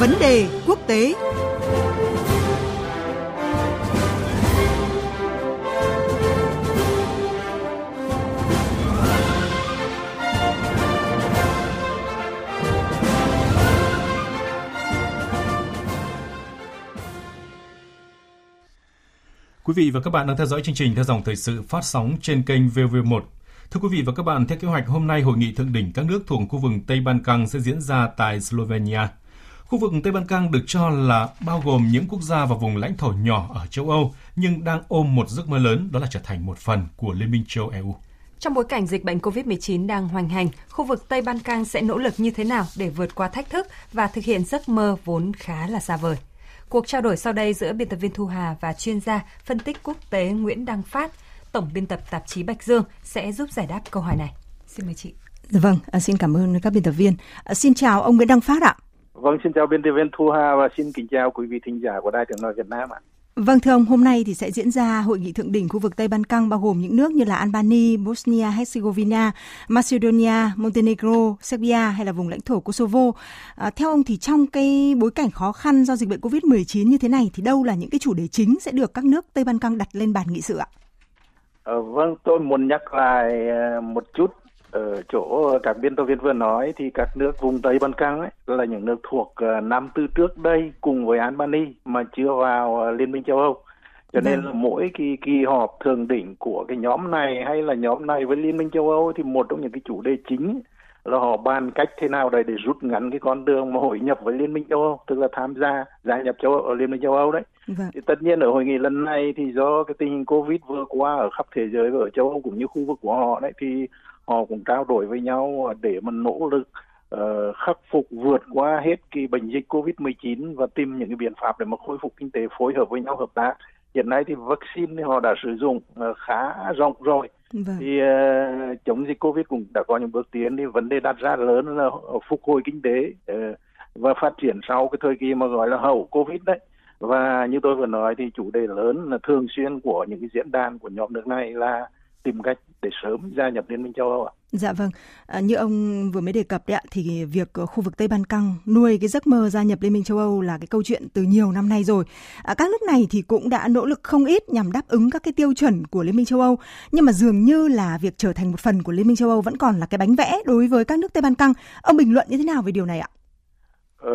Vấn đề quốc tế Quý vị và các bạn đang theo dõi chương trình theo dòng thời sự phát sóng trên kênh VV1. Thưa quý vị và các bạn, theo kế hoạch hôm nay hội nghị thượng đỉnh các nước thuộc khu vực Tây Ban Căng sẽ diễn ra tại Slovenia. Khu vực Tây Ban Căng được cho là bao gồm những quốc gia và vùng lãnh thổ nhỏ ở châu Âu nhưng đang ôm một giấc mơ lớn đó là trở thành một phần của Liên minh châu EU. Trong bối cảnh dịch bệnh COVID-19 đang hoành hành, khu vực Tây Ban Căng sẽ nỗ lực như thế nào để vượt qua thách thức và thực hiện giấc mơ vốn khá là xa vời? Cuộc trao đổi sau đây giữa biên tập viên Thu Hà và chuyên gia phân tích quốc tế Nguyễn Đăng Phát, tổng biên tập tạp chí Bạch Dương sẽ giúp giải đáp câu hỏi này. Xin mời chị. Dạ vâng, à, xin cảm ơn các biên tập viên. À, xin chào ông Nguyễn Đăng Phát ạ. Vâng, xin chào biên tập viên Thu Hà và xin kính chào quý vị thính giả của Đài tiếng nói Việt Nam ạ. Vâng thưa ông, hôm nay thì sẽ diễn ra hội nghị thượng đỉnh khu vực Tây Ban Căng bao gồm những nước như là Albania, Bosnia Herzegovina, Macedonia, Montenegro, Serbia hay là vùng lãnh thổ Kosovo. À, theo ông thì trong cái bối cảnh khó khăn do dịch bệnh Covid-19 như thế này thì đâu là những cái chủ đề chính sẽ được các nước Tây Ban Căng đặt lên bàn nghị sự ạ? À, vâng, tôi muốn nhắc lại ờ, một chút ở chỗ các biên tập viên vừa nói thì các nước vùng Tây Ban Căng ấy là những nước thuộc uh, năm tư trước đây cùng với Albania mà chưa vào uh, Liên minh châu Âu. Cho nên vâng. là mỗi kỳ kỳ họp thường đỉnh của cái nhóm này hay là nhóm này với Liên minh châu Âu thì một trong những cái chủ đề chính là họ bàn cách thế nào để để rút ngắn cái con đường mà hội nhập với Liên minh châu Âu, tức là tham gia gia nhập châu Âu, Liên minh châu Âu đấy. Vâng. Thì tất nhiên ở hội nghị lần này thì do cái tình hình Covid vừa qua ở khắp thế giới và ở châu Âu cũng như khu vực của họ đấy thì họ cũng trao đổi với nhau để mà nỗ lực uh, khắc phục vượt qua hết cái bệnh dịch Covid-19 và tìm những cái biện pháp để mà khôi phục kinh tế phối hợp với nhau hợp tác. Hiện nay thì vaccine thì họ đã sử dụng uh, khá rộng rồi. Vâng. Thì uh, chống dịch Covid cũng đã có những bước tiến thì vấn đề đặt ra lớn là phục hồi kinh tế uh, và phát triển sau cái thời kỳ mà gọi là hậu Covid đấy. Và như tôi vừa nói thì chủ đề lớn là thường xuyên của những cái diễn đàn của nhóm nước này là tìm cách để sớm gia nhập Liên minh châu Âu ạ. Dạ vâng, à, như ông vừa mới đề cập đấy ạ, thì việc khu vực Tây Ban Căng nuôi cái giấc mơ gia nhập Liên minh châu Âu là cái câu chuyện từ nhiều năm nay rồi. À, các nước này thì cũng đã nỗ lực không ít nhằm đáp ứng các cái tiêu chuẩn của Liên minh châu Âu, nhưng mà dường như là việc trở thành một phần của Liên minh châu Âu vẫn còn là cái bánh vẽ đối với các nước Tây Ban Căng. Ông bình luận như thế nào về điều này ạ? Ờ,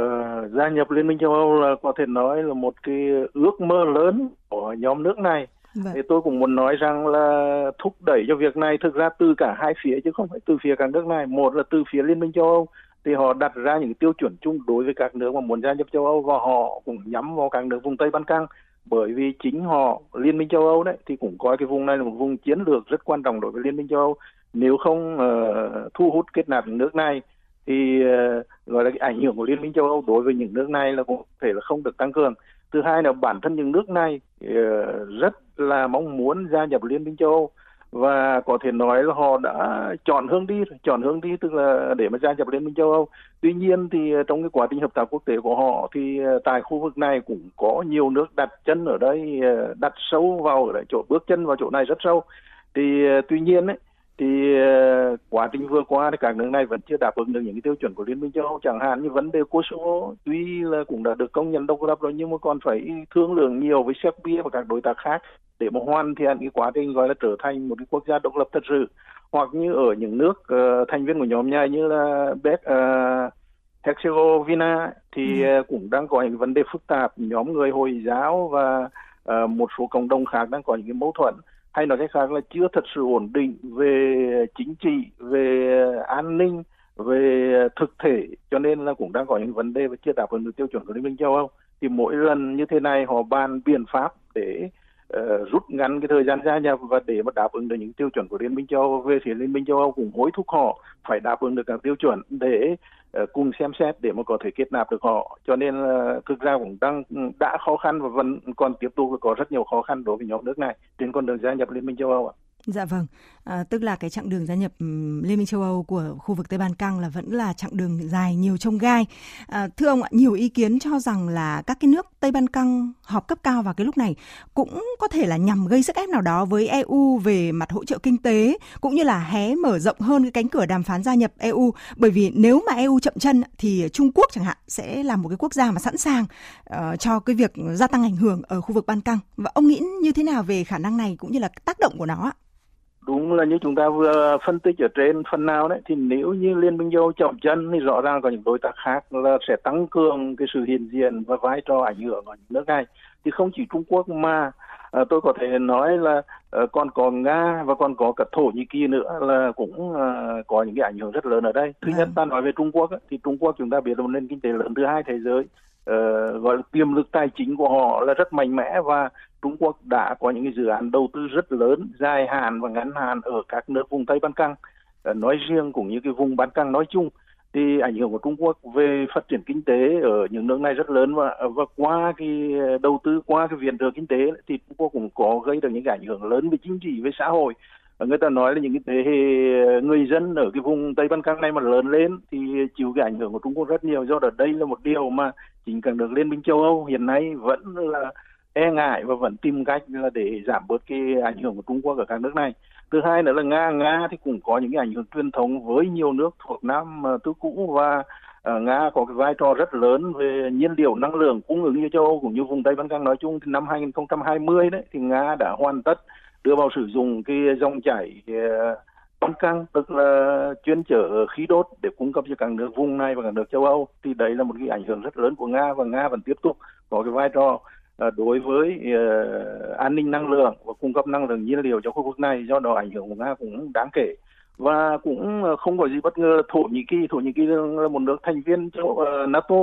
gia nhập Liên minh châu Âu là có thể nói là một cái ước mơ lớn của nhóm nước này Vâng. Thì tôi cũng muốn nói rằng là thúc đẩy cho việc này thực ra từ cả hai phía chứ không phải từ phía các nước này. Một là từ phía Liên minh châu Âu thì họ đặt ra những tiêu chuẩn chung đối với các nước mà muốn gia nhập châu Âu và họ cũng nhắm vào các nước vùng Tây Ban Căng bởi vì chính họ Liên minh châu Âu đấy thì cũng coi cái vùng này là một vùng chiến lược rất quan trọng đối với Liên minh châu Âu. Nếu không uh, thu hút kết nạp nước này thì uh, gọi là cái ảnh hưởng của Liên minh châu Âu đối với những nước này là cũng thể là không được tăng cường thứ hai là bản thân những nước này ờ, rất là mong muốn gia nhập liên minh châu âu. Và có thể nói là họ đã chọn hướng đi, chọn hướng đi tức là để mà gia nhập liên minh châu âu. Tuy nhiên thì ờ, trong cái quá trình hợp tác quốc tế của họ thì ờ, tại khu vực này cũng có nhiều nước đặt chân ở đây đặt sâu vào, ở chỗ, bước chân vào chỗ này rất sâu. Thì tuy nhiên ấy thì uh, quá trình vừa qua thì các nước này vẫn chưa đáp ứng được những cái tiêu chuẩn của liên minh châu âu. Chẳng hạn như vấn đề Kosovo tuy là cũng đã được công nhận độc lập rồi nhưng mà còn phải thương lượng nhiều với Serbia và các đối tác khác để mà hoàn thiện cái quá trình gọi là trở thành một cái quốc gia độc lập thật sự. Hoặc như ở những nước uh, thành viên của nhóm này như là Bét uh, Herzegovina thì ừ. cũng đang có những vấn đề phức tạp. Nhóm người hồi giáo và uh, một số cộng đồng khác đang có những cái mâu thuẫn hay nói cách khác là chưa thật sự ổn định về chính trị, về an ninh, về thực thể, cho nên là cũng đang có những vấn đề và chưa đáp ứng được tiêu chuẩn của liên minh châu âu. Thì mỗi lần như thế này họ bàn biện pháp để uh, rút ngắn cái thời gian gia nhập và để mà đáp ứng được những tiêu chuẩn của liên minh châu âu về phía liên minh châu âu cũng hối thúc họ phải đáp ứng được các tiêu chuẩn để uh, cùng xem xét để mà có thể kết nạp được họ. Cho nên là thực ra cũng đang ừ, đã khó khăn và vẫn còn tiếp tục có rất nhiều khó khăn đối với nhóm nước này trên con đường gia nhập liên minh châu âu ạ. Dạ vâng, à, tức là cái chặng đường gia nhập Liên minh châu Âu của khu vực Tây Ban Căng là vẫn là chặng đường dài nhiều trông gai. À, thưa ông ạ, nhiều ý kiến cho rằng là các cái nước Tây Ban Căng họp cấp cao vào cái lúc này cũng có thể là nhằm gây sức ép nào đó với EU về mặt hỗ trợ kinh tế cũng như là hé mở rộng hơn cái cánh cửa đàm phán gia nhập EU bởi vì nếu mà EU chậm chân thì Trung Quốc chẳng hạn sẽ là một cái quốc gia mà sẵn sàng uh, cho cái việc gia tăng ảnh hưởng ở khu vực Ban Căng và ông nghĩ như thế nào về khả năng này cũng như là tác động của nó ạ? Đúng là như chúng ta vừa phân tích ở trên phần nào đấy thì nếu như liên minh châu chậm chân thì rõ ràng có những đối tác khác là sẽ tăng cường cái sự hiện diện và vai trò ảnh hưởng ở những nước này. Thì không chỉ Trung Quốc mà à, tôi có thể nói là à, còn có Nga và còn có cả Thổ Nhĩ Kỳ nữa là cũng à, có những cái ảnh hưởng rất lớn ở đây. Thứ nhất vâng. ta nói về Trung Quốc thì Trung Quốc chúng ta biết là một nền kinh tế lớn thứ hai thế giới uh, gọi là tiềm lực tài chính của họ là rất mạnh mẽ và Trung Quốc đã có những cái dự án đầu tư rất lớn dài hạn và ngắn hạn ở các nước vùng Tây Ban Căng. Uh, nói riêng cũng như cái vùng Ban Căng nói chung thì ảnh hưởng của Trung Quốc về phát triển kinh tế ở những nước này rất lớn và và qua cái đầu tư qua cái viện trợ kinh tế thì Trung Quốc cũng có gây được những cái ảnh hưởng lớn về chính trị về xã hội người ta nói là những cái thế hệ ờ, người dân ở cái vùng Tây Ban Căng này mà lớn lên thì chịu cái ảnh hưởng của Trung Quốc rất nhiều. Do đó đây là một điều mà chính cần được Liên minh châu Âu hiện nay vẫn là e ngại và vẫn tìm cách là để giảm bớt cái ảnh hưởng của Trung Quốc ở các nước này. Thứ hai nữa là Nga, Nga thì cũng có những cái ảnh hưởng truyền thống với nhiều nước thuộc Nam ờ, tứ cũ và uh, Nga có cái vai trò rất lớn về nhiên liệu năng lượng cung ứng cho châu Âu cũng như vùng Tây Ban Căng nói chung thì năm 2020 đấy thì Nga đã hoàn tất đưa vào sử dụng cái dòng chảy ờ, băng Căng tức là chuyên chở khí đốt để cung cấp cho các nước vùng này và các nước châu Âu. Thì đấy là một cái ảnh hưởng rất lớn của Nga và Nga vẫn tiếp tục có cái vai trò ờ, đối với uh, an ninh năng lượng và cung cấp năng lượng nhiên liệu cho khu vực này. Do đó ảnh hưởng của Nga cũng đáng kể. Và cũng không có gì bất ngờ Thổ Nhĩ Kỳ Thổ Nhĩ Kỳ là một nước thành viên châu uh, NATO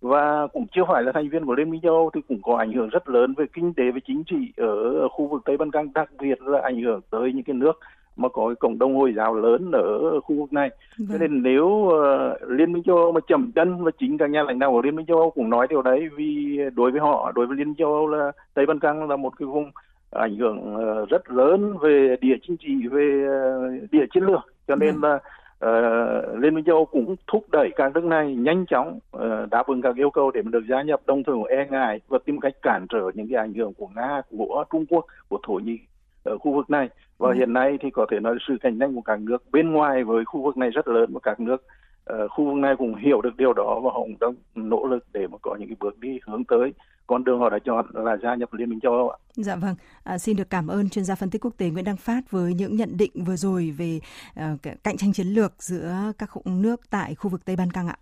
và cũng chưa phải là thành viên của Liên minh châu Âu thì cũng có ảnh hưởng rất lớn về kinh tế và chính trị ở khu vực Tây Ban Căng, đặc biệt là ảnh hưởng tới những cái nước mà có cái cộng đồng Hồi giáo lớn ở khu vực này. Vâng. Cho nên nếu uh, Liên minh châu Âu mà chậm chân và chính các nhà lãnh đạo của Liên minh châu Âu cũng nói điều đấy vì đối với họ, đối với Liên minh châu Âu là Tây Ban Căng là một cái vùng ảnh hưởng uh, rất lớn về địa chính trị, về uh, địa chiến lược. Cho nên vâng. Uh, Liên minh châu Âu cũng thúc đẩy các nước này nhanh chóng uh, đáp ứng các yêu cầu để mà được gia nhập đồng thời e ngại và tìm cách cản trở những cái ảnh hưởng của Nga, của Trung Quốc, của Thổ Nhĩ ở khu vực này và ừ. hiện nay thì có thể nói sự cạnh tranh của các nước bên ngoài với khu vực này rất lớn và các nước uh, khu vực này cũng hiểu được điều đó và họ cũng đang nỗ lực để mà có những cái bước đi hướng tới con đường họ đã chọn là gia nhập Liên minh châu Âu ạ. Dạ vâng, à, xin được cảm ơn chuyên gia phân tích quốc tế Nguyễn Đăng Phát với những nhận định vừa rồi về uh, cạnh tranh chiến lược giữa các nước tại khu vực Tây Ban Căng ạ.